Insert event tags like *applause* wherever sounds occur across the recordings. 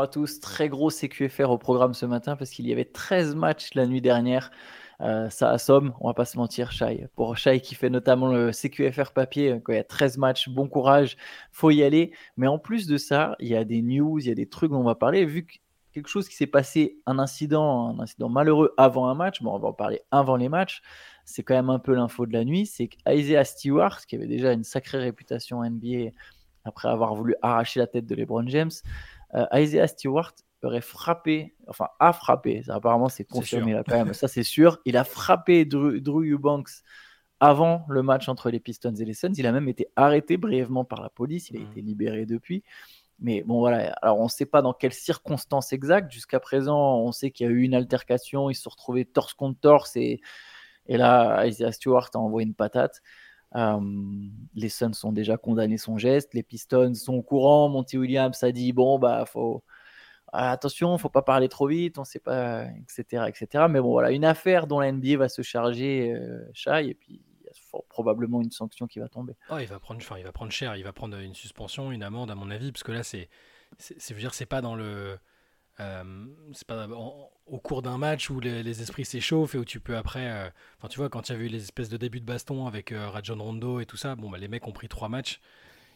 à tous. Très gros CQFR au programme ce matin parce qu'il y avait 13 matchs la nuit dernière. Euh, ça assomme, on va pas se mentir, Shai. Pour Shai qui fait notamment le CQFR papier, quand il y a 13 matchs, bon courage, faut y aller. Mais en plus de ça, il y a des news, il y a des trucs dont on va parler. Vu que quelque chose qui s'est passé, un incident, un incident malheureux avant un match, bon, on va en parler avant les matchs, c'est quand même un peu l'info de la nuit, c'est qu'Isaiah Stewart, qui avait déjà une sacrée réputation NBA après avoir voulu arracher la tête de LeBron James, euh, Isaiah Stewart aurait frappé, enfin a frappé, apparemment c'est confirmé là quand même, ça c'est sûr, il a frappé Drew, Eubanks avant le match entre les Pistons et les Suns, il a même été arrêté brièvement par la police, il a mmh. été libéré depuis. Mais bon, voilà. Alors, on ne sait pas dans quelles circonstances exactes. Jusqu'à présent, on sait qu'il y a eu une altercation. Ils se sont retrouvés torse contre torse. Et, et là, Isaiah Stewart a envoyé une patate. Euh, les Suns ont déjà condamné son geste, les Pistons sont au courant. Monty Williams a dit bon bah faut ah, attention, faut pas parler trop vite, on sait pas, etc., etc. Mais bon voilà, une affaire dont la NBA va se charger, euh, et puis il y a probablement une sanction qui va tomber. Oh, il va prendre, il va prendre cher, il va prendre une suspension, une amende à mon avis, parce que là c'est, c'est, veux dire c'est pas dans le euh, c'est pas au cours d'un match où les, esprits s'échauffent et où tu peux après. Euh, enfin, tu vois, quand il y a eu les espèces de débuts de baston avec euh, Rajon Rondo et tout ça, bon, bah, les mecs ont pris trois matchs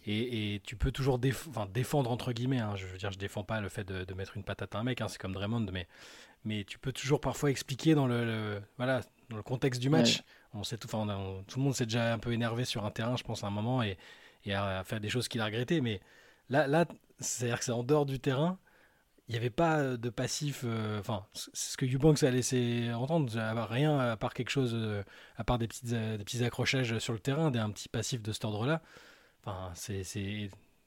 et, tu peux toujours défendre entre guillemets. Hein, je veux dire, je défends pas le fait de, mettre une patate à un mec, hein, c'est comme Draymond, mais mais tu peux toujours parfois expliquer dans le, voilà dans le contexte du match. On sait tout, enfin, tout le monde s'est déjà un peu énervé sur un terrain, je pense, à un moment et, et a, fait des choses qu'il a regrettées, mais là, là, c'est-à-dire que c'est en dehors du terrain il n'y avait pas euh, de passif. Euh, enfin, ce que Eubanks a laissé entendre, rien à part quelque chose, euh, à part des, petites, des petits accrochages sur le terrain, des, un petit passif de cet ordre-là. Enfin, c'est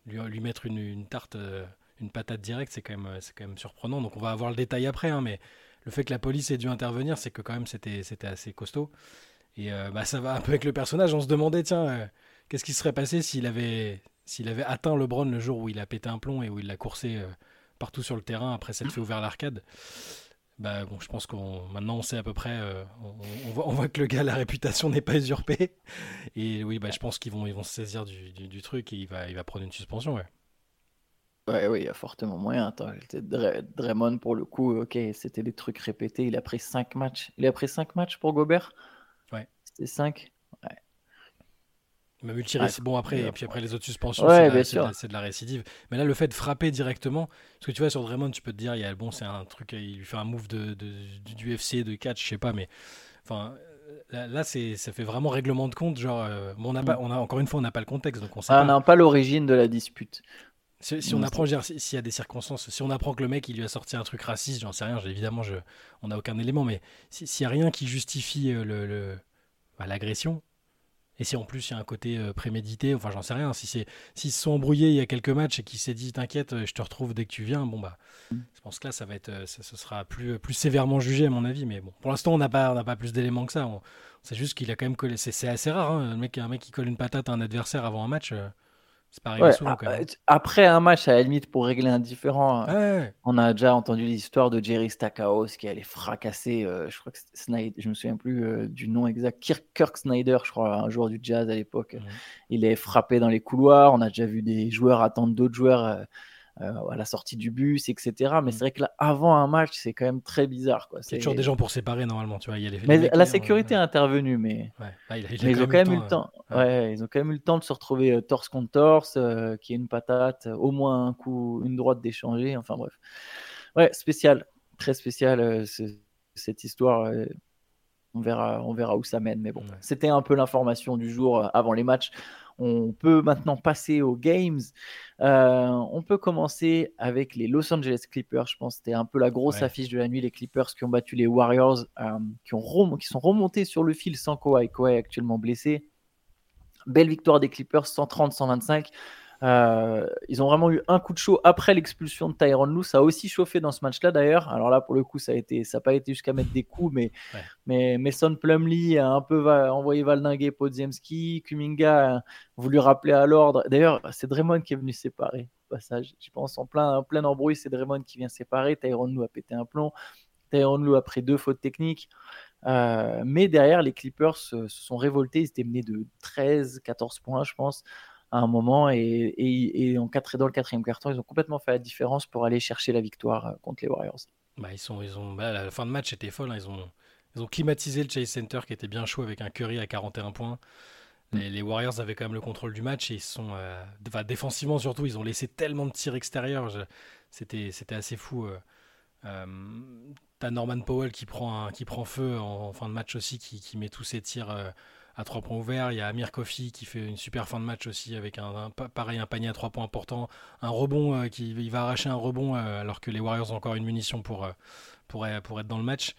lui, lui, mettre une, une tarte, une patate directe, c'est quand, même, quand même surprenant. Donc on va avoir le détail après, hein, mais le fait que la police ait dû intervenir, c'est que quand même c'était assez costaud. Et bah, ça va un peu avec le personnage. On se demandait, tiens, qu'est-ce qui serait passé s'il avait, s'il avait atteint LeBron le jour où il a pété un plomb et où il l'a coursé partout sur le terrain après s'être fait ouvert l'arcade. Bah, bon, je pense qu'on maintenant on sait à peu près, euh, on, voit, que le gars la réputation n'est pas usurpée et oui, bah, je pense qu'ils vont ils vont se saisir du, du, truc et il va il va prendre une suspension, ouais. Ouais, oui, il y a fortement moyen. Attends, Draymond pour le coup, ok, c'était des trucs répétés. Il a pris 5 matchs. Il a pris 5 matchs pour Gobert? Ouais. C'était 5. Même multi bon après, et puis après les autres suspensions, c'est de, la récidive. Mais là, le fait de frapper directement, parce que tu vois, sur Draymond, tu peux te dire, il y a, bon, c'est un truc, il lui fait un move de, du UFC, de catch, je sais pas, mais enfin, là, c'est, ça fait vraiment règlement de compte. Genre, euh, on a pas, on a, encore une fois, on n'a pas le contexte, donc on sait ah, n'a pas l'origine de la dispute. Si, on apprend, s'il y a des circonstances, si on apprend que le mec il lui a sorti un truc raciste, j'en sais rien, évidemment, je, on n'a aucun élément, mais s'il n'y a rien qui justifie euh, le, bah, l'agression, et si en plus il y a un côté euh, prémédité, enfin j'en sais rien, si c'est s'ils se sont embrouillés il y a quelques matchs et qu'il s'est dit t'inquiète, euh, je te retrouve dès que tu viens, bon bah mm. je pense que là ça va être euh, ça, ce sera plus plus sévèrement jugé à mon avis, mais bon pour l'instant on n'a pas on n'a pas plus d'éléments que ça. C'est juste qu'il a quand même collé, c'est assez rare, hein, un mec un mec qui colle une patate à un adversaire avant un match. Après un match, à la limite, pour régler un différent, euh, on a déjà entendu l'histoire de Jerry Stackhouse qui allait fracasser, euh, je crois que Snyder, je me souviens plus euh, du nom exact, Kirk, Snyder, je crois, un joueur du jazz à l'époque. Il est frappé dans les couloirs. On a déjà vu des joueurs attendre d'autres joueurs euh, à la sortie du bus, etc. Mais mm. c'est vrai que là, avant un match, c'est quand même très bizarre. Quoi. C'est toujours des gens pour séparer normalement, tu vois. Il mais la sécurité est intervenue, mais, ils ont quand même eu le temps. Ouais. ils ont quand même eu le temps de se retrouver euh, torse contre torse, euh, qui est une patate, au moins un coup, une droite d'échanger. Enfin bref, ouais, spécial, très spécial cette histoire. on verra, on verra où ça mène, mais bon, c'était un peu l'information du jour avant les matchs. On peut maintenant passer aux games. Euh, on peut commencer avec les Los Angeles Clippers. Je pense que c'était un peu la grosse affiche de la nuit. Les Clippers qui ont battu les Warriors, euh, qui, ont qui sont remontés sur le fil sans Kawhi. Kawhi actuellement blessé. Belle victoire des Clippers, 130-125. Euh, ils ont vraiment eu un coup de chaud après l'expulsion de Tyron Lue. Ça a aussi chauffé dans ce match-là d'ailleurs. Alors là, pour le coup, ça n'a pas été jusqu'à mettre des coups, mais, mais Mason Plumlee a un peu envoyé Valdinguer Podziemski. Kuminga a voulu rappeler à l'ordre. D'ailleurs, c'est Draymond qui est venu séparer. Passage, je pense en plein, en plein embrouille, c'est Draymond qui vient séparer. Tyron Lue a pété un plomb. Tyron Lue a pris deux fautes techniques. Euh, mais derrière, les Clippers se, se sont révoltés. Ils étaient menés de 13, 14 points, je pense. À un moment. Et, et, en quatre, dans le quatrième carton, ils ont complètement fait la différence pour aller chercher la victoire contre les Warriors. Bah, ils sont, ils ont, bah, la fin de match était folle. Hein. Ils, ont, ils ont climatisé le Chase Center qui était bien chaud avec un Curry à 41 points. Mm. Les, Warriors avaient quand même le contrôle du match et ils sont, euh, défensivement surtout, ils ont laissé tellement de tirs extérieurs. C'était, c'était assez fou. Euh, euh, T'as Norman Powell qui prend, qui prend feu en, fin de match aussi, qui, qui met tous ses tirs euh, à trois points ouverts. Il y a Amir Kofi qui fait une super fin de match aussi avec un, pareil un panier à trois points important, un rebond qui il va arracher un rebond alors que les Warriors ont encore une munition pour, pour, pour être dans le match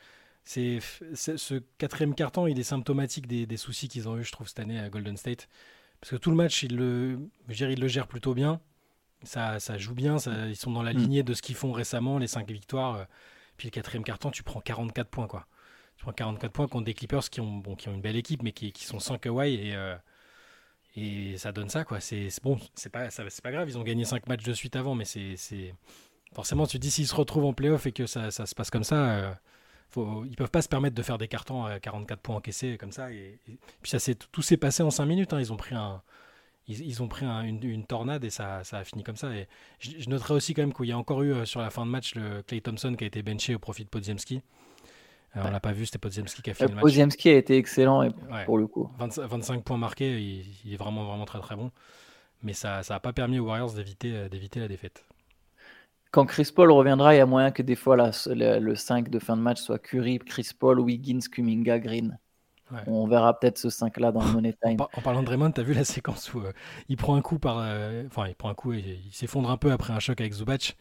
c'est ce quatrième carton, il est symptomatique des, soucis qu'ils ont eu, je trouve, cette année à Golden State. Parce que tout le match, ils le, gèrent plutôt bien. Ça, ça joue bien, ils sont dans la mm. lignée de ce qu'ils font récemment, les cinq victoires. Euh. Puis le quatrième carton, tu prends 44 points. Quoi. Tu prends 44 points contre des Clippers qui ont, bon, qui ont une belle équipe, mais qui, sont sans Kawhi. Et, euh, et ça donne ça. quoi. C'est bon, c'est pas, pas grave, ils ont gagné 5 matchs de suite avant, mais c'est. Forcément, tu te dis s'ils se retrouvent en playoff et que ça, ça se passe comme ça. Euh, faut, ils peuvent pas se permettre de faire des cartons à 44 points encaissés comme ça. Et, puis ça tout s'est passé en 5 minutes. Hein. Ils ont pris un, ils, ont pris une, tornade et ça, ça, a fini comme ça. Et je, noterai aussi quand même qu'il y a encore eu euh, sur la fin de match le Clay Thompson qui a été benché au profit de Podziemski. Euh, on l'a pas vu, c'était Podziemski qui a fait le match. Podziemski a été excellent pour le coup. 25, points marqués, il, est vraiment vraiment très très bon. Mais ça n'a pas permis aux Warriors d'éviter euh, la défaite quand Chris Paul reviendra, il y a moyen que des fois le, 5 de fin de match soit Curry, Chris Paul, Wiggins, Kuminga, Green. On verra peut-être ce 5-là dans le Money Time. En, parlant de Draymond, tu as vu la séquence où euh, il prend un coup par. Euh, enfin, il prend un coup et il s'effondre un peu après un choc avec Zubac.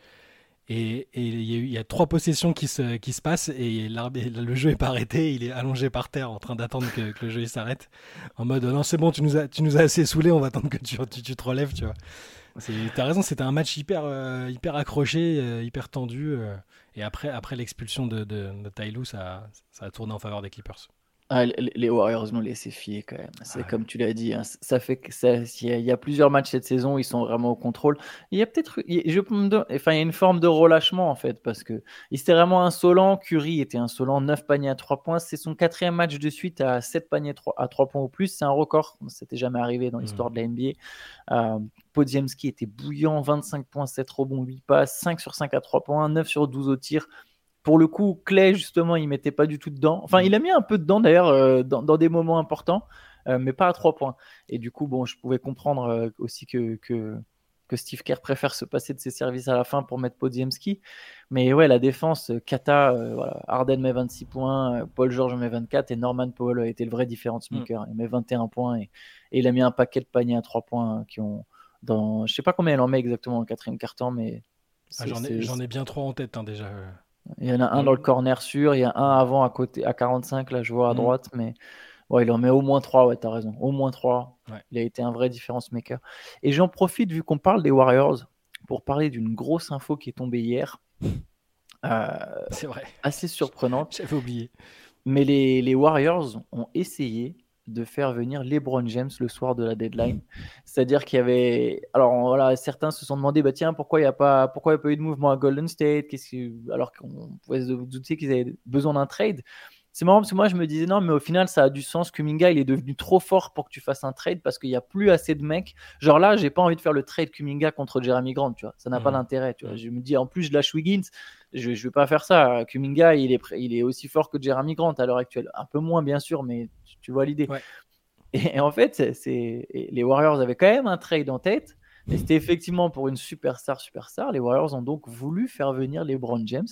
Et, il, y a, trois possessions qui se, qui se passent et le jeu n'est pas arrêté. Il est allongé par terre en train d'attendre que, le jeu s'arrête. En mode non, c'est bon, tu nous, as, tu nous as assez saoulé, on va attendre que tu, tu, te relèves. Tu vois. T'as raison, c'était un match hyper, euh, hyper accroché, euh, hyper tendu. Euh, et après, après l'expulsion de, de, de ça, ça a tourné en faveur des Clippers. Ah, les Warriors nous laissé fier quand même. C'est comme tu l'as dit, hein, ça fait que ça, il y, a plusieurs matchs cette saison ils sont vraiment au contrôle. Il y a peut-être, je enfin, il y a une forme de relâchement en fait parce que il était vraiment insolent. Curry était insolent, 9 paniers à 3 points. C'est son quatrième match de suite à 7 paniers à 3 points ou plus. C'est un record. C'était jamais arrivé dans l'histoire mmh. de la NBA. Euh, Podziemski était bouillant, 25 points, 7 rebonds, 8 passes, 5 sur 5 à 3 points, 9 sur 12 au tir. Pour le coup, Clay, justement, il mettait pas du tout dedans. Enfin, il a mis un peu dedans, d'ailleurs, euh, dans, des moments importants, euh, mais pas à trois points. Et du coup, bon, je pouvais comprendre euh, aussi que, que, Steve Kerr préfère se passer de ses services à la fin pour mettre Podziemski. Mais ouais, la défense, Kata, voilà, Arden met 26 points, Paul George met 24 et Norman Powell a été le vrai différence mm. maker. Il met 21 points et, il a mis un paquet de paniers à trois points qui ont. Dans, je sais pas combien il en met exactement le quatrième carton, mais. Ah, j'en ai, bien trois en tête hein, déjà. Il y en a un dans le corner sûr, il y a un avant à côté, à 45, là je vois à mm. droite, mais ouais, il en met au moins 3, ouais, t'as raison, au moins 3. Il a été un vrai difference maker. Et j'en profite, vu qu'on parle des Warriors, pour parler d'une grosse info qui est tombée hier. Euh, C'est vrai. Assez surprenante. J'avais oublié. Mais les, les Warriors ont essayé de faire venir LeBron James le soir de la deadline. C'est-à-dire qu'il y avait. Alors voilà, certains se sont demandé bah, tiens, pourquoi il n'y a, pas... pourquoi a pas eu de mouvement à Golden State? Que... Alors qu'on pouvait se douter qu'ils avaient besoin d'un trade. C'est marrant parce que moi je me disais non, mais au final ça a du sens. Kuminga il est devenu trop fort pour que tu fasses un trade parce qu'il n'y a plus assez de mecs. Genre là, j'ai pas envie de faire le trade Kuminga contre Jeremy Grant, tu vois. Ça n'a pas mmh. d'intérêt, tu vois. Mmh. Je me dis en plus je lâche Wiggins, je, je vais pas faire ça. Kuminga il est, il est aussi fort que Jeremy Grant à l'heure actuelle. Un peu moins bien sûr, mais tu, vois l'idée. Et, en fait, c'est les Warriors avaient quand même un trade en tête. Mais c'était effectivement pour une superstar, superstar. Les Warriors ont donc voulu faire venir les LeBron James.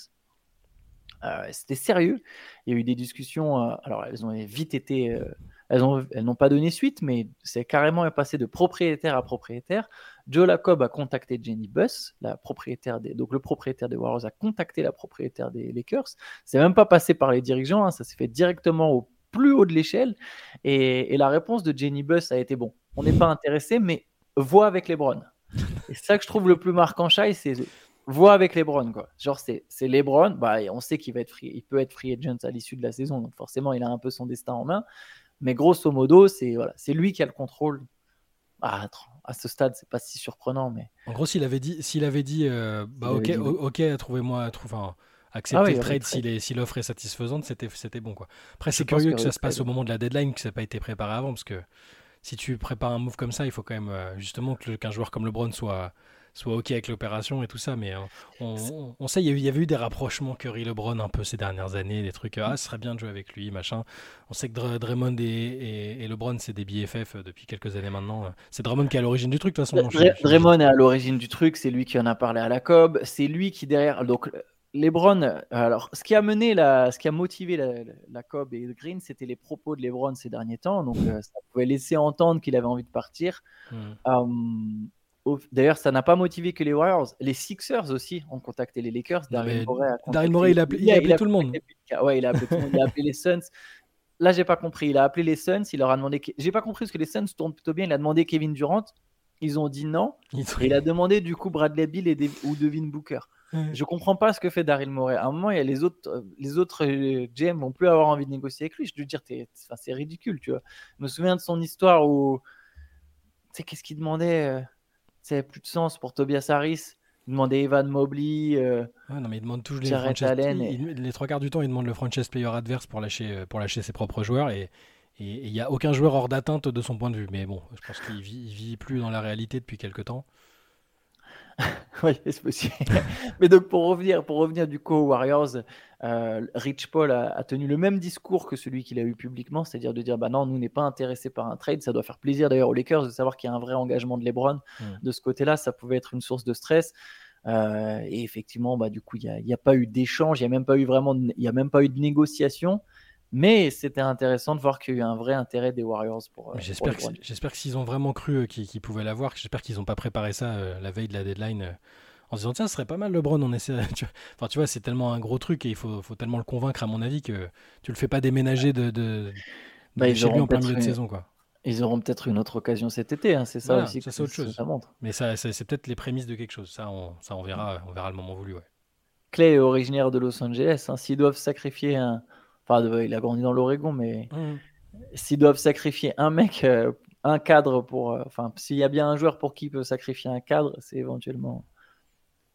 Euh, c'était sérieux. Il y a eu des discussions. Euh, alors, elles ont vite été. Euh, elles n'ont elles pas donné suite, mais c'est carrément passé de propriétaire à propriétaire. Joe Lacob a contacté Jenny Buss, la propriétaire des, donc le propriétaire des Warriors a contacté la propriétaire des Lakers. C'est même pas passé par les dirigeants, hein, ça s'est fait directement au plus haut de l'échelle. Et, et, la réponse de Jenny Buss a été bon, on n'est pas intéressé, mais vois avec les Browns. *laughs* Et c'est ça que je trouve le plus marquant, Shai, c'est voit avec LeBron quoi. Genre c'est c'est LeBron, bah on sait qu'il va être free, il peut être free agent à l'issue de la saison, donc forcément il a un peu son destin en main. Mais grosso modo, c'est voilà, c'est lui qui a le contrôle. Ah, à ce stade, c'est pas si surprenant, mais en gros, s'il avait dit, s'il avait dit, euh, bah ok, ok, trouvez-moi, trouve, enfin, accepter ah le trade si, si l'offre est satisfaisante, c'était, c'était bon quoi. Après, c'est curieux que, ça se passe au moment de la deadline, que ça n'a pas été préparé avant, parce que si tu prépares un move comme ça, il faut quand même justement qu'un joueur comme LeBron soit soit OK avec l'opération et tout ça. Mais on, sait, il y, avait eu des rapprochements Curry-LeBron un peu ces dernières années, des trucs, ah, ce serait bien de jouer avec lui, machin. On sait que Draymond et, LeBron, c'est des BFF depuis quelques années maintenant. C'est Draymond qui est à l'origine du truc, de toute façon. Draymond est à l'origine du truc, c'est lui qui en a parlé à la COB, c'est lui qui derrière. Donc, LeBron, alors ce qui a mené la, ce qui a motivé la, la Cobb et Green, c'était les propos de LeBron ces derniers temps. Donc euh, ça pouvait laisser entendre qu'il avait envie de partir. Hmm. Hum, D'ailleurs, ça n'a pas motivé que les Warriors. Les Sixers aussi ont contacté les Lakers. Daryl Morey, il a appelé, tout le monde. Ouais, il a appelé tout le monde. Il a appelé les Suns. Là, j'ai pas compris. Il a appelé les Suns. Il leur a demandé. J'ai pas compris parce que les Suns tournent plutôt bien. Il a demandé Kevin Durant. Ils ont dit non. il a demandé du coup Bradley Bill et ou Devin Booker. Je comprends pas ce que fait Daryl Morey. À un moment, il y a les autres, euh, les autres euh, GM vont plus avoir envie de négocier avec lui. Je veux dire, c'est ridicule, tu vois. Je me souviens de son histoire où, tu sais, qu'est-ce qu'il demandait euh, c'est plus de sens pour Tobias Harris. Il demandait Evan Mobley. Euh, non, mais il demande toujours les Les trois quarts du temps, il demande le franchise player adverse pour lâcher, pour lâcher ses propres joueurs. Et il n'y a aucun joueur hors d'atteinte de son point de vue. Mais bon, je pense qu'il vit, vit plus dans la réalité depuis quelques temps. *laughs* oui, c'est possible. *laughs* Mais donc, pour revenir, pour revenir du coup aux Warriors, euh, Rich Paul a, tenu le même discours que celui qu'il a eu publiquement, c'est-à-dire de dire bah non, nous n'est pas intéressé par un trade. Ça doit faire plaisir d'ailleurs aux Lakers de savoir qu'il y a un vrai engagement de LeBron. Hmm. De ce côté-là, ça pouvait être une source de stress. Euh, et effectivement, bah, du coup, il n'y a, a, pas eu d'échange, il n'y a même pas eu vraiment, il y a même pas eu de négociation. Mais c'était intéressant de voir qu'il y a eu un vrai intérêt des Warriors pour. Euh, j'espère que, s'ils ont vraiment cru euh, qu'ils pouvaient l'avoir, j'espère qu'ils n'ont pas préparé ça euh, la veille de la deadline en se disant tiens, ce serait pas mal LeBron, on essaie. *laughs* enfin, tu vois, c'est tellement un gros truc et il faut, faut, tellement le convaincre, à mon avis, que tu le fais pas déménager de, de, bah, chez lui en plein milieu de saison. quoi. Ils auront peut-être une autre occasion cet été, hein, c'est ça aussi. Ça, c'est autre chose. Ça montre. Mais ça, c'est peut-être les prémices de quelque chose. Ça, on, ça, on, verra, on verra le moment voulu. Ouais. Clay est originaire de Los Angeles. Hein. S'ils doivent sacrifier un Enfin, il a grandi dans l'Oregon, mais mmh. s'ils doivent sacrifier un mec, euh, un cadre pour. Euh, enfin, s'il y a bien un joueur pour qui peut sacrifier un cadre, c'est éventuellement.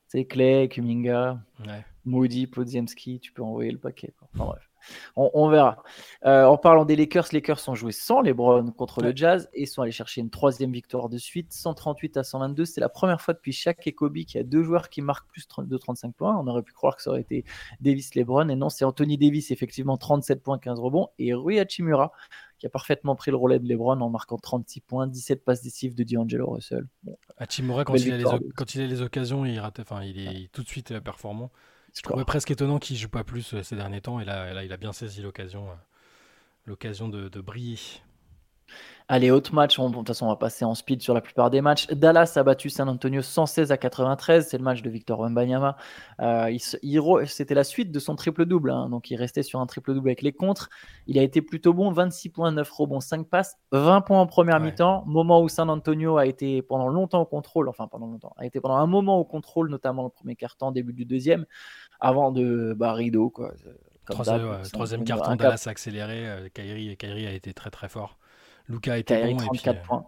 C'est Clay, Kuminga, Moody, Podziemski, tu peux envoyer le paquet. Enfin bref. On, verra. Euh, en parlant des Lakers, les Lakers sont joués sans LeBron contre le Jazz et sont allés chercher une troisième victoire de suite, 138 à 122. C'est la première fois depuis Shaq et Kobe qu'il y a deux joueurs qui marquent plus de 35 points. On aurait pu croire que ça aurait été Davis LeBron et non, c'est Anthony Davis effectivement 37 points, 15 rebonds et Rui Hachimura qui a parfaitement pris le relais de LeBron en marquant 36 points, 17 passes décisives de D'Angelo Russell. Hachimura quand, il a les, occasions, il rate, enfin il est tout de suite euh, performant. Je trouvais presque étonnant qu'il joue pas plus euh, ces derniers temps et là, là il a bien saisi l'occasion, euh, l'occasion de, briller. Allez, autre match. de toute façon, on va passer en speed sur la plupart des matchs. Dallas a battu San Antonio 116 à 93. C'est le match de Victor Wembanyama. Euh, C'était la suite de son triple-double. Hein. donc, il restait sur un triple-double avec les contres. Il a été plutôt bon. 26 points, 9 rebonds, 5 passes, 20 points en première mi-temps. Moment où San Antonio a été pendant longtemps au contrôle. Enfin, pendant longtemps. A été pendant un moment au contrôle, notamment le premier quart-temps, début du deuxième, avant de bah, rideau. Quoi. troisième, quart-temps, Dallas a accéléré. Euh, Kyrie, Kyrie a été très très fort. Luca était bon. 34 et points.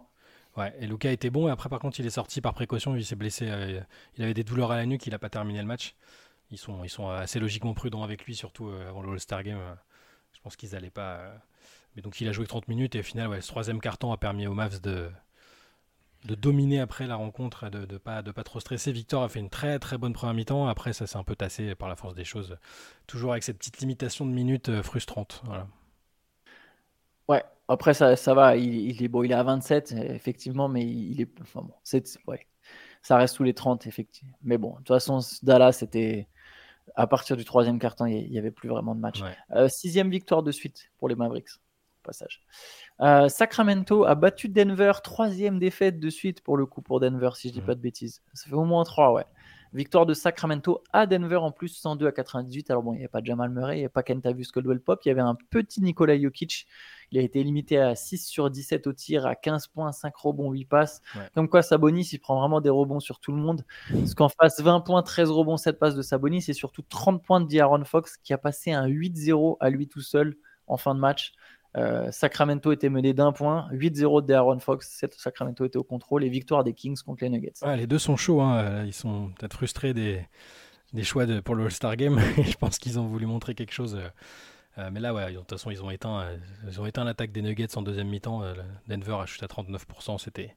Ouais, et Luca était bon. Et après, par contre, il est sorti par précaution. Il s'est blessé. Euh, il avait des douleurs à la nuque. Il n'a pas terminé le match. Ils sont, ils sont assez logiquement prudents avec lui, surtout euh, avant le All-Star Game. Euh, je pense qu'ils n'allaient pas. Mais donc, il a joué 30 minutes. Et au final, ouais, ce troisième carton a permis aux Mavs de, de dominer après la rencontre, de ne pas, de pas trop stresser. Victor a fait une très très bonne première mi-temps. Après, ça s'est un peu tassé par la force des choses. Toujours avec cette petite limitation de minutes frustrante. Voilà. Ouais, après, ça, ça va, il, est beau, il est à 27, effectivement, mais il est. Enfin bon, c'est, ouais, ça reste sous les 30, effectivement. Mais bon, de toute façon, Dallas, c'était. À partir du troisième carton, il n'y avait plus vraiment de match. Euh, sixième victoire de suite pour les Mavericks. Passage. Euh, Sacramento a battu Denver, troisième défaite de suite pour le coup pour Denver, si je dis pas de bêtises. Ça fait au moins trois, ouais. Victoire de Sacramento à Denver en plus, 102 à 98. Alors bon, il n'y avait pas Jamal Murray, il n'y avait pas Kentavious Caldwell Pop, il y avait un petit Nikola Jokic. Il a été limité à 6 sur 17 au tir, à 15 points, 5 rebonds, 8 passes. Comme quoi, Sabonis, il prend vraiment des rebonds sur tout le monde. Parce qu'en face, 20 points, 13 rebonds, 7 passes de Sabonis, c'est surtout 30 points de D'Aaron Fox qui a passé un 8-0 à lui tout seul en fin de match. Euh, Sacramento était mené d'un point, 8-0 de Aaron Fox, Sacramento était au contrôle et victoire des Kings contre les Nuggets. les deux sont chauds, hein. euh, ils sont peut-être frustrés des, des choix de, pour le All-Star Game. *laughs* je pense qu'ils ont voulu montrer quelque chose euh, mais là, ouais, de toute façon, ils ont éteint, ils ont éteint l'attaque des Nuggets en deuxième mi-temps. Denver a chuté à 39%. C'était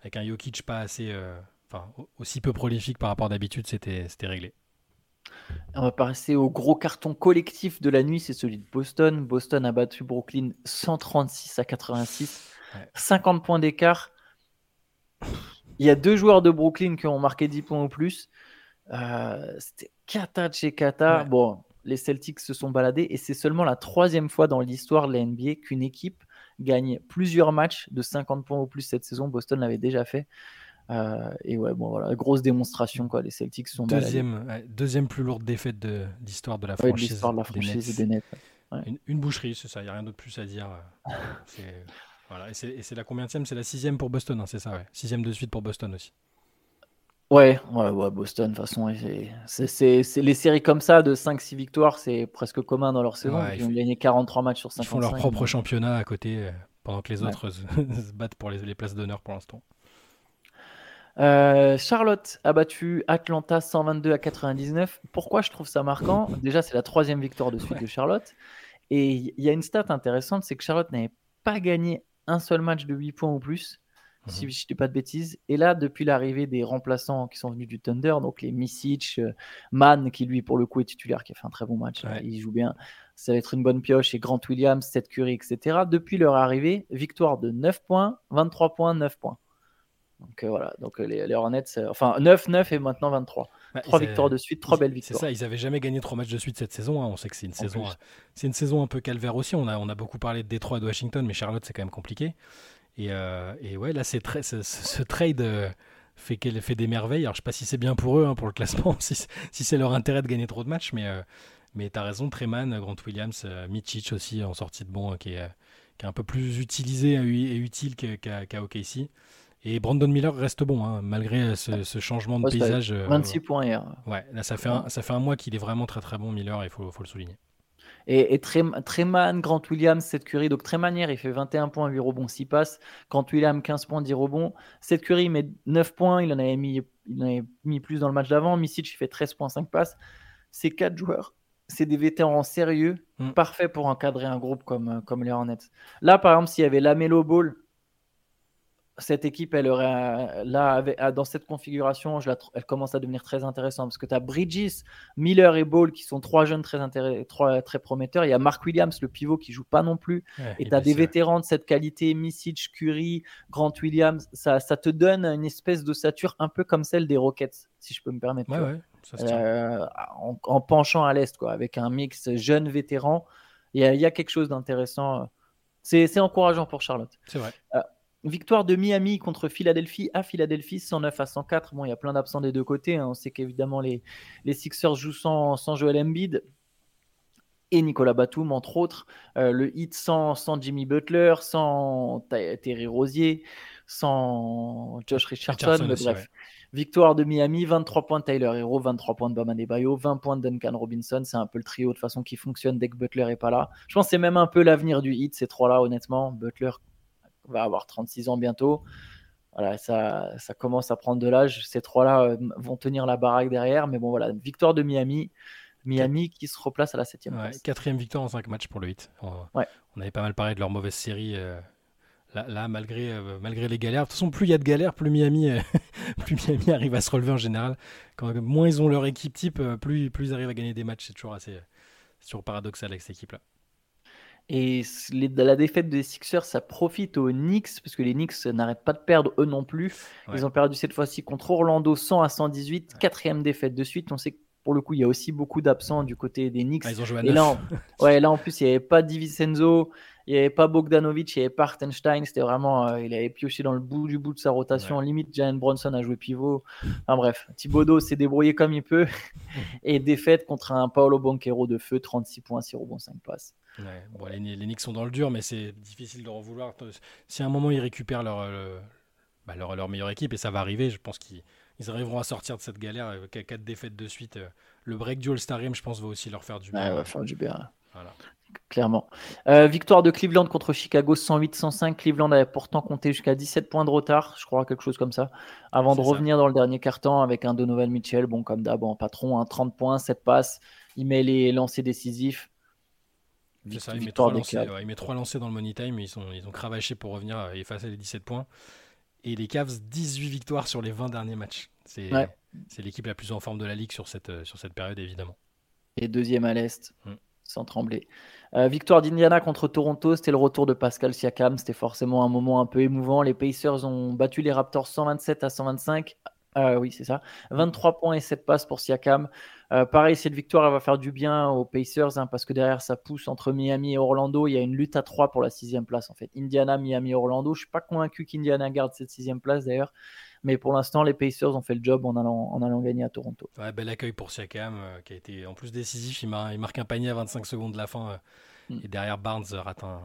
avec un Jokic pas assez, enfin, aussi peu prolifique par rapport d'habitude, c'était réglé. On va passer au gros carton collectif de la nuit, c'est celui de Boston. Boston a battu Brooklyn 136 à 86, 50 points d'écart. Il y a deux joueurs de Brooklyn qui ont marqué 10 points ou plus. Euh, c'était Kata chez Kata. Bon, les Celtics se sont baladés et c'est seulement la troisième fois dans l'histoire de la NBA qu'une équipe gagne plusieurs matchs de 50 points ou plus cette saison. Boston l'avait déjà fait. Euh, et ouais, bon, voilà, grosse démonstration, quoi. Les Celtics sont deuxième, deuxième plus lourde défaite d'histoire de, la franchise. l'histoire de la franchise des Nets. Une, boucherie, c'est ça. Il n'y a rien d'autre plus à dire. voilà. Et c'est la combien C'est la sixième pour Boston, hein, c'est ça. Sixième de suite pour Boston aussi. Ouais, ouais, ouais, Boston, de toute façon, c'est les séries comme ça de 5-6 victoires, c'est presque commun dans leur saison. ils, ont gagné 43 matchs sur 5 Ils font leur propre championnat à côté, euh, pendant que les autres *laughs* se battent pour les, les places d'honneur pour l'instant. Euh, Charlotte a battu Atlanta 122 à 99. Pourquoi je trouve ça marquant? *clears throat* Déjà, c'est la troisième victoire de suite de Charlotte. Et il y a une stat intéressante, c'est que Charlotte n'avait pas gagné un seul match de 8 points ou plus, si mhm. je ne dis pas de bêtises. Et là, depuis l'arrivée des remplaçants qui sont venus du Thunder, donc les Misic, euh, Mann, qui lui, pour le coup, est titulaire, qui a fait un très bon match, il joue bien, ça va être une bonne pioche, et Grant Williams, Seth Curry, etc. Depuis leur arrivée, victoire de 9 points, 23 points, 9 points. Donc euh, voilà, donc euh, les, les Hornets, enfin 9, 9 et maintenant 23. Bah, trois victoires de suite, trois belles victoires. C'est ça, ils n'avaient jamais gagné trois matchs de suite cette saison. Hein. On sait que c'est une saison, c'est une saison un peu calvaire aussi. On a, on a beaucoup parlé de Détroit et de Washington, mais Charlotte c'est quand même compliqué. Et, euh, et ouais, là c'est très, ce, trade fait qu'elle fait des merveilles. Alors je sais pas si c'est bien pour eux, hein, pour le classement, *laughs* si, si c'est leur intérêt de gagner trop de matchs, mais mais as raison, Treman, Grant Williams, Mitchich aussi en sortie de bon, qui est, qui est un peu plus utilisé et utile qu'à OKC. Et Brandon Miller reste bon, hein, malgré ce, changement de paysage. 26 euh, points hier. Ouais, là, ça fait un, ça fait un mois qu'il est vraiment très très bon, Miller, il faut, faut le souligner. Et, et Treman, Grant Williams, cette curie. Donc hier, il fait 21 points, 8 rebonds, 6 passes. Grant Williams, 15 points, 10 rebonds. Cette curie, met 9 points, il en avait mis, il en avait mis plus dans le match d'avant. Misic, il fait 13 points, 5 passes. Ces 4 joueurs, c'est des vétérans sérieux, mm. parfaits pour encadrer un groupe comme, comme les Hornets. Là, par exemple, s'il y avait Lamelo Ball cette équipe, elle aurait, là, dans cette configuration, je elle commence à devenir très intéressante parce que tu as Bridges, Miller et Ball qui sont trois jeunes très, très prometteurs. Il y a Mark Williams, le pivot, qui joue pas non plus. et tu as des vétérans de cette qualité, Misic, Curry, Grant Williams. Ça, ça te donne une espèce d'ossature un peu comme celle des Rockets, si je peux me permettre. Euh, en, penchant à l'est, quoi, avec un mix jeune vétéran. Il y, a quelque chose d'intéressant. C'est encourageant pour Charlotte. C'est vrai. Euh, Victoire de Miami contre Philadelphie à Philadelphie, 109 à 104. Bon, il y a plein d'absents des deux côtés. Hein. On sait qu'évidemment, les, les Sixers jouent sans, sans Joel Embiid et Nicolas Batum, entre autres. Euh, le hit sans, sans, Jimmy Butler, sans Terry Rosier, sans Josh Richardson. bref, victoire de Miami, 23 points de Tyler Hero, 23 points de Bama Bayo, 20 points de Duncan Robinson. C'est un peu le trio de façon qui fonctionne dès que Butler est pas là. Je pense que c'est même un peu l'avenir du hit, ces trois-là, honnêtement. Butler va avoir 36 ans bientôt. Voilà, ça, ça commence à prendre de l'âge. Ces trois-là euh, vont tenir la baraque derrière. Mais bon, voilà, victoire de Miami. Miami qui se replace à la 7 place. Quatrième victoire en 5 matchs pour le 8. On, on, avait pas mal parlé de leur mauvaise série. Euh, là, malgré, euh, malgré les galères. De toute façon, plus il y a de galères, plus Miami, *laughs* plus Miami arrive à se relever en général. Quand moins ils ont leur équipe type, plus, plus ils arrivent à gagner des matchs. C'est toujours assez toujours paradoxal avec cette équipe-là. Et la défaite des Sixers, ça profite aux Knicks, parce que les Knicks n'arrêtent pas de perdre eux non plus. Ils ont perdu cette fois-ci contre Orlando 100 à 118, quatrième défaite de suite. On sait que pour le coup, il y a aussi beaucoup d'absents du côté des Knicks. Ah, ils ont joué à Et là, en... ouais, là, en plus, il n'y avait pas Divincenzo, il n'y avait pas Bogdanovic, il n'y avait pas Hartenstein. C'était vraiment, euh, il avait pioché dans le bout du bout de sa rotation. Limite, Jalen Bronson a joué pivot. Enfin bref, Thibodeau s'est débrouillé comme il peut. *laughs* Et défaite contre un Paolo Banquero de feu, 36 points, 6 rebonds, 5 passes les, Knicks sont dans le dur, mais c'est difficile de en vouloir. Si à un moment ils récupèrent euh, bah, leur, leur, meilleure équipe, et ça va arriver, je pense qu'ils arriveront à sortir de cette galère avec 4 défaites de suite. Euh, le break du All-Star Game, je pense, va aussi leur faire du bien. va faire du bien. Clairement. Euh, victoire de Cleveland contre Chicago 108-105. Cleveland avait pourtant compté jusqu'à 17 points de retard, je crois, quelque chose comme ça, avant de revenir dans le dernier quart-temps avec un Donovan Mitchell. Bon, comme d'hab, en patron, 30 points, 7 passes. Il met les lancers décisifs ça, il met, trois lancers, il met trois lancers dans le money time, ils, sont, ils ont cravaché pour revenir et effacer les 17 points. Et les Cavs, 18 victoires sur les 20 derniers matchs. C'est l'équipe la plus en forme de la ligue sur cette, sur cette période, évidemment. Et deuxième à l'Est, mm. Sans trembler. Euh, victoire d'Indiana contre Toronto, c'était le retour de Pascal Siakam. C'était forcément un moment un peu émouvant. Les Pacers ont battu les Raptors 127 à 125. Euh, oui, c'est ça. 23 points et 7 passes pour Siakam. Euh, pareil, cette victoire elle va faire du bien aux Pacers hein, parce que derrière ça pousse entre Miami et Orlando. Il y a une lutte à 3 pour la sixième place en fait. Indiana, Miami, Orlando. Je suis pas convaincu qu'Indiana garde cette sixième place d'ailleurs. Mais pour l'instant, les Pacers ont fait le job en allant, en allant gagner à Toronto. Ouais, bel accueil pour Siakam euh, qui a été en plus décisif. Il, marque un panier à 25 secondes de la fin. Mm. Et derrière, Barnes rate un,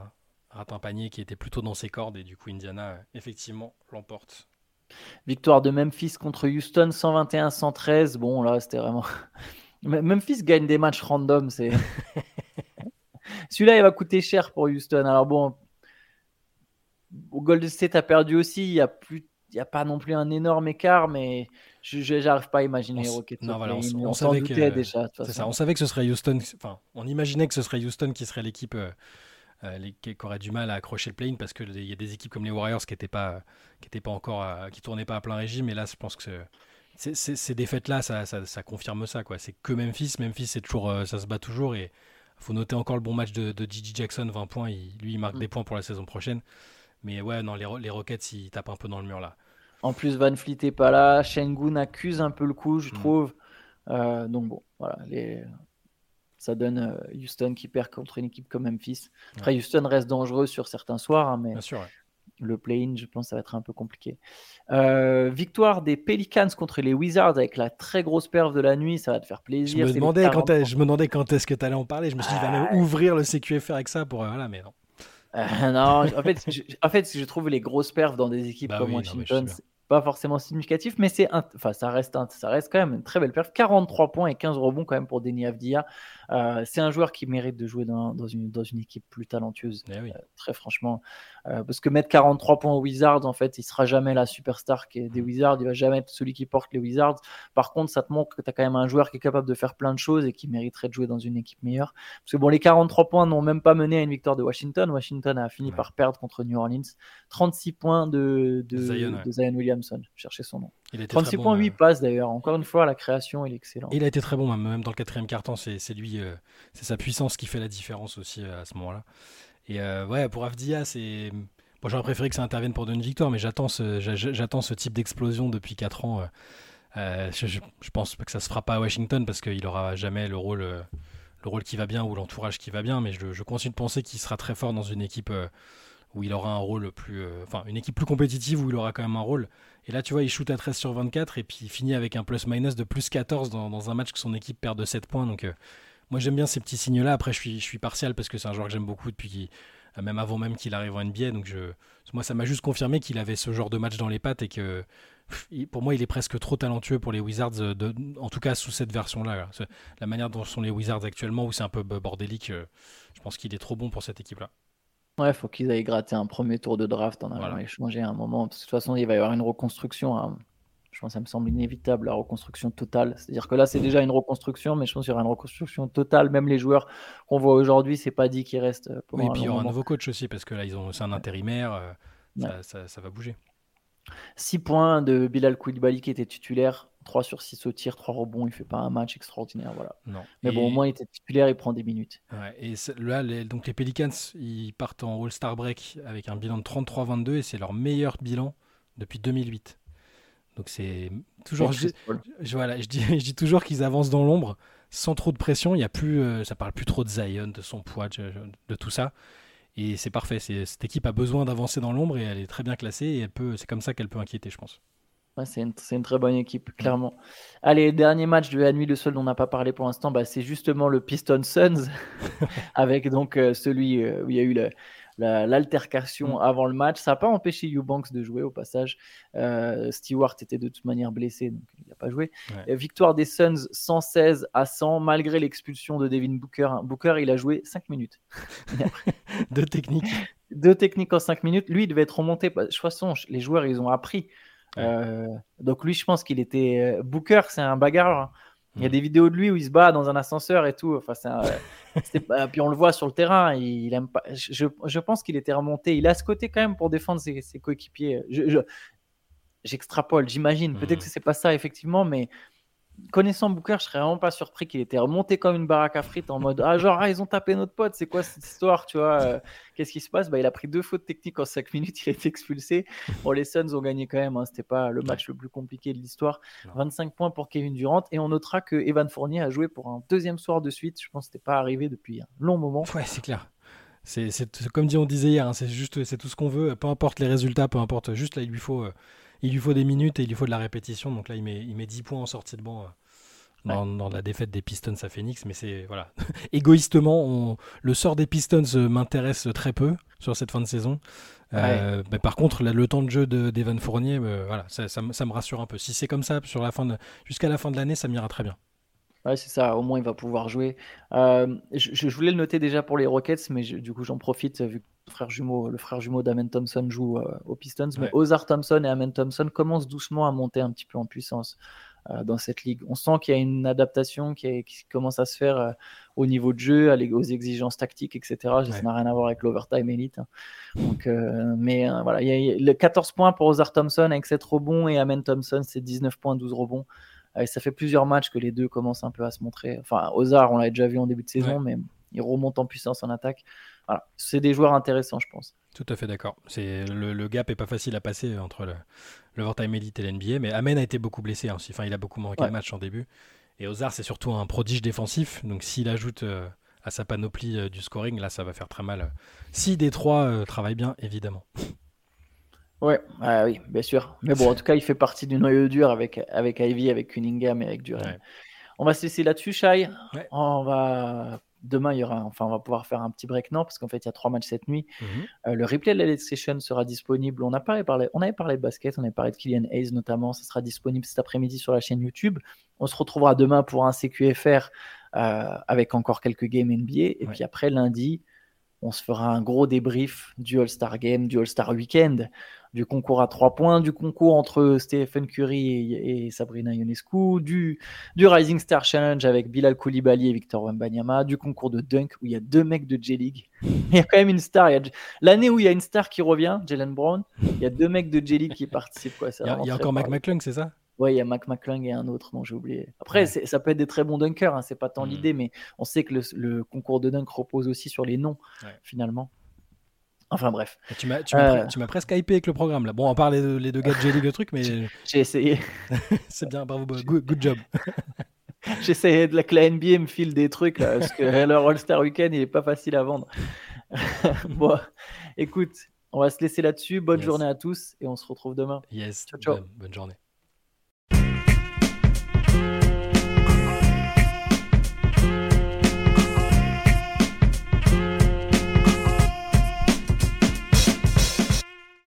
rate un panier qui était plutôt dans ses cordes. Et du coup, Indiana, effectivement, l'emporte. Victoire de Memphis contre Houston, 121-113. Bon, là, c'était vraiment. *laughs* Memphis gagne des matchs random. C'est. *laughs* Celui-là, il va coûter cher pour Houston. Alors bon, au Golden State a perdu aussi. Il n'y a plus, il a pas non plus un énorme écart, mais je n'arrive pas à imaginer les Rockets. Non, voilà, on, savait que déjà. Ça, on savait que ce serait Houston. Enfin, on imaginait que ce serait Houston qui serait l'équipe. Euh, euh, qui aurait du mal à accrocher le play-in parce qu'il y a des équipes comme les Warriors qui n'étaient pas, qui pas encore, qui tournaient pas à plein régime. Et là, je pense que ces défaites-là, ça, ça, confirme ça. quoi. C'est que Memphis. Memphis, c'est toujours, euh, ça se bat toujours. Et il faut noter encore le bon match de, de Gigi Jackson, 20 points. lui, il marque mm. des points pour la saison prochaine. Mais ouais, non, les, les Rockets, ils tapent un peu dans le mur là. En plus, Van Fleet est pas là. Shengun accuse un peu le coup, je mm. trouve. Euh, donc bon, voilà, les, ça donne euh, Houston qui perd contre une équipe comme Memphis. Après, Houston reste dangereux sur certains soirs, hein, mais le play-in, je pense, ça va être un peu compliqué. Euh, victoire des Pelicans contre les Wizards avec la très grosse perf de la nuit, ça va te faire plaisir. Je me demandais, quand, je me demandais quand est-ce que tu allais en parler. Je me suis dit, même ouvrir le CQFR avec ça pour. Voilà, mais non. Non, en fait, je, en fait, je trouve les grosses perfs dans des équipes bah comme Washington, pas forcément significatif, mais c'est enfin, ça, reste ça reste quand même une très belle perf. 43 points et 15 rebonds quand même pour Denis Avdia. Euh, c'est un joueur qui mérite de jouer dans, dans, une, dans une équipe plus talentueuse. Eh euh, très franchement. Euh, parce que mettre 43 points aux Wizards, en fait, il sera jamais la superstar qui est des Wizards. Il va jamais être celui qui porte les Wizards. Par contre, ça te montre que tu as quand même un joueur qui est capable de faire plein de choses et qui mériterait de jouer dans une équipe meilleure. Parce que bon, les 43 points n'ont même pas mené à une victoire de Washington. Washington a fini par perdre contre New Orleans. 36 points de, de, Zion, Williamson. Cherchez son nom. 36 points, 8 passes d'ailleurs. Encore une fois, la création, il est excellent. Il a été très bon, même dans le quatrième quart-temps. C'est lui euh, c'est sa puissance qui fait la différence aussi euh, à ce moment-là. Et euh, ouais, pour Avdia, c'est. Moi, j'aurais préféré que ça intervienne pour donner une victoire, mais j'attends ce, j'attends ce type d'explosion depuis 4 ans. je, je, pense que ça se fera pas à Washington parce qu'il aura jamais le rôle, le rôle qui va bien ou l'entourage qui va bien, mais je, continue de penser qu'il sera très fort dans une équipe où il aura un rôle plus. enfin, une équipe plus compétitive où il aura quand même un rôle. Et là, tu vois, il shoot à 13 sur 24 et puis il finit avec un plus-minus de plus 14 dans, dans, un match que son équipe perd de 7 points. Donc, moi, j'aime bien ces petits signes-là. Après, je suis, je suis partial parce que c'est un joueur que j'aime beaucoup depuis euh, même avant même qu'il arrive en NBA. Donc, je, moi, ça m'a juste confirmé qu'il avait ce genre de match dans les pattes et que pour moi, il est presque trop talentueux pour les Wizards, de, en tout cas sous cette version-là. La manière dont sont les Wizards actuellement, où c'est un peu bordélique, euh, je pense qu'il est trop bon pour cette équipe-là. Ouais, il faut qu'ils aillent gratter un premier tour de draft en allant échanger à un moment. de toute façon, il va y avoir une reconstruction. Hein ça me semble inévitable, la reconstruction totale. C'est-à-dire que là, c'est déjà une reconstruction, mais je pense qu'il y aura une reconstruction totale. Même les joueurs qu'on voit aujourd'hui, c'est pas dit qu'ils restent. Euh, oui, et puis il y aura un nouveau coach aussi, parce que là, ils ont, c'est un intérimaire, euh, ça, va bouger. 6 points de Bilal Koulibaly qui était titulaire, 3 sur 6 au tir, 3 rebonds, il fait pas un match extraordinaire. Voilà. Non. Mais bon, au moins il était titulaire, il prend des minutes. et là, les, donc les Pelicans, ils partent en All-Star Break avec un bilan de 33-22 et c'est leur meilleur bilan depuis 2008. Donc c'est toujours. Je, voilà, je dis, *laughs* je dis toujours qu'ils avancent dans l'ombre sans trop de pression. Il y a plus, euh, ça parle plus trop de Zion, de son poids, de, tout ça. Et c'est parfait. Cette équipe a besoin d'avancer dans l'ombre et elle est très bien classée. Et elle peut, c'est comme ça qu'elle peut inquiéter, je pense. c'est une, très bonne équipe, clairement. Allez, dernier match de la nuit, le seul dont on n'a pas parlé pour l'instant, bah, c'est justement le Piston Suns, *laughs* avec donc euh, celui euh, où il y a eu le, l'altercation mm. avant le match. Ça n'a pas empêché Eubanks de jouer au passage. Euh, Stewart était de toute manière blessé, donc il n'a pas joué. Victoire des Suns 116 à 100, malgré l'expulsion de Devin Booker. Booker, il a joué 5 minutes. *laughs* Deux techniques. Deux techniques en 5 minutes. Lui, il devait être remonté. De toute façon, les joueurs, ils ont appris. Euh, donc lui, je pense qu'il était... Euh, Booker, c'est un bagarre. Il y a des vidéos de lui où il se bat dans un ascenseur et tout. Enfin, *laughs* puis on le voit sur le terrain. Il, aime pas. Je, pense qu'il était remonté. Il a ce côté quand même pour défendre ses, coéquipiers. J'extrapole, j'imagine. Peut-être que c'est pas ça effectivement, mais connaissant Booker, je serais vraiment pas surpris qu'il était remonté comme une baraque à frites en mode Ah, genre, ah, ils ont tapé notre pote, c'est quoi cette histoire, tu vois euh, Qu'est-ce qui se passe? Bah, Il a pris deux fautes techniques en 5 minutes, il a été expulsé. Bon, les Suns ont gagné quand même, hein, c'était pas le match le plus compliqué de l'histoire. 25 points pour Kevin Durant, et on notera que Evan Fournier a joué pour un deuxième soir de suite. Je pense que c'était pas arrivé depuis un long moment. Ouais, c'est clair. C'est comme dit, on disait hier, hein, c'est juste, c'est tout ce qu'on veut, peu importe les résultats, peu importe, juste là, il lui faut. Euh, il lui faut des minutes et il lui faut de la répétition. Donc là, il met, il met 10 points en sortie de banc euh, dans, la défaite des Pistons à Phoenix. Mais c'est voilà, *laughs* égoïstement, le sort des Pistons euh, m'intéresse très peu sur cette fin de saison. Euh, mais par contre, le temps de jeu d'Evan Fournier, voilà, ça, ça, me rassure un peu. Si c'est comme ça sur la fin jusqu'à la fin de l'année, ça m'ira très bien. Ouais, c'est ça. Au moins, il va pouvoir jouer. je, je, voulais le noter déjà pour les Rockets, mais du coup, j'en profite vu frère jumeau, le frère jumeau d'Amen Thompson joue euh, aux Pistons, mais Ozar Thompson et Amen Thompson commencent doucement à monter un petit peu en puissance euh, dans cette ligue. On sent qu'il y a une adaptation qui, commence à se faire euh, au niveau de jeu, aux exigences tactiques, etc. Ça n'a rien à voir avec l'overtime élite. Hein. Donc, mais voilà, il y a le 14 points pour Ozar Thompson avec 7 rebonds et Amen Thompson, c'est 19 points, 12 rebonds. ça fait plusieurs matchs que les deux commencent un peu à se montrer. Enfin, Ozar, on l'a déjà vu en début de saison, mais il remonte en puissance en attaque c'est des joueurs intéressants, je pense. Tout à fait d'accord. C'est le, gap est pas facile à passer entre le, l'overtime elite et l'NBA, mais Amen a été beaucoup blessé. Hein. Enfin, il a beaucoup manqué de matchs en début. Et Ozar, c'est surtout un prodige défensif. Donc, s'il ajoute euh, à sa panoplie euh, du scoring, là, ça va faire très mal. Si Détroit euh, travaille bien, évidemment. *laughs* Ouais, ah oui, bien sûr. Mais bon, en tout cas, il fait partie du noyau dur avec, avec Ivy, avec Cunningham et avec Duran. On va se laisser là-dessus, Shai. On va demain, il y aura, enfin, on va pouvoir faire un petit break, non, parce qu'en fait, il y a trois matchs cette nuit. Mhm. Euh, le replay de la session sera disponible. On, a parlé, on avait parlé de basket, on avait parlé de Kylian Hayes notamment. Ça sera disponible cet après-midi sur la chaîne YouTube. On se retrouvera demain pour un CQFR euh, avec encore quelques games NBA. Et puis après, lundi, on se fera un gros débrief du All-Star Game, du All-Star Weekend du concours à trois points, du concours entre Stephen Curry et, Sabrina Ionescu, du, du Rising Star Challenge avec Bilal Koulibaly et Victor Wembanyama, du concours de dunk où il y a deux mecs de J-League. *laughs* Il y a quand même une star. L'année où il y a une star qui revient, Jalen Brown, il y a deux mecs de J-League qui participent. Quoi. Ça il y a, encore Mac McClung, c'est ça? Ouais, il y a Mac McClung et un autre dont j'ai oublié. Après, ça peut être des très bons dunkers, hein, c'est pas tant mm. l'idée, mais on sait que le, concours de dunk repose aussi sur les noms, finalement. Enfin bref. Tu m'as, euh. presque hypé avec le programme là. Bon, on parlait de, les deux gars de J-League, le truc, mais. J'ai essayé. *laughs* c'est bien, bravo, good, job. *laughs* J'essayais de la, que la NBA me file des trucs là, parce que *laughs* leur All-Star Weekend, il est pas facile à vendre. bon, écoute, on va se laisser là-dessus. Bonne journée à tous et on se retrouve demain. Yes, ciao, ciao. bonne journée.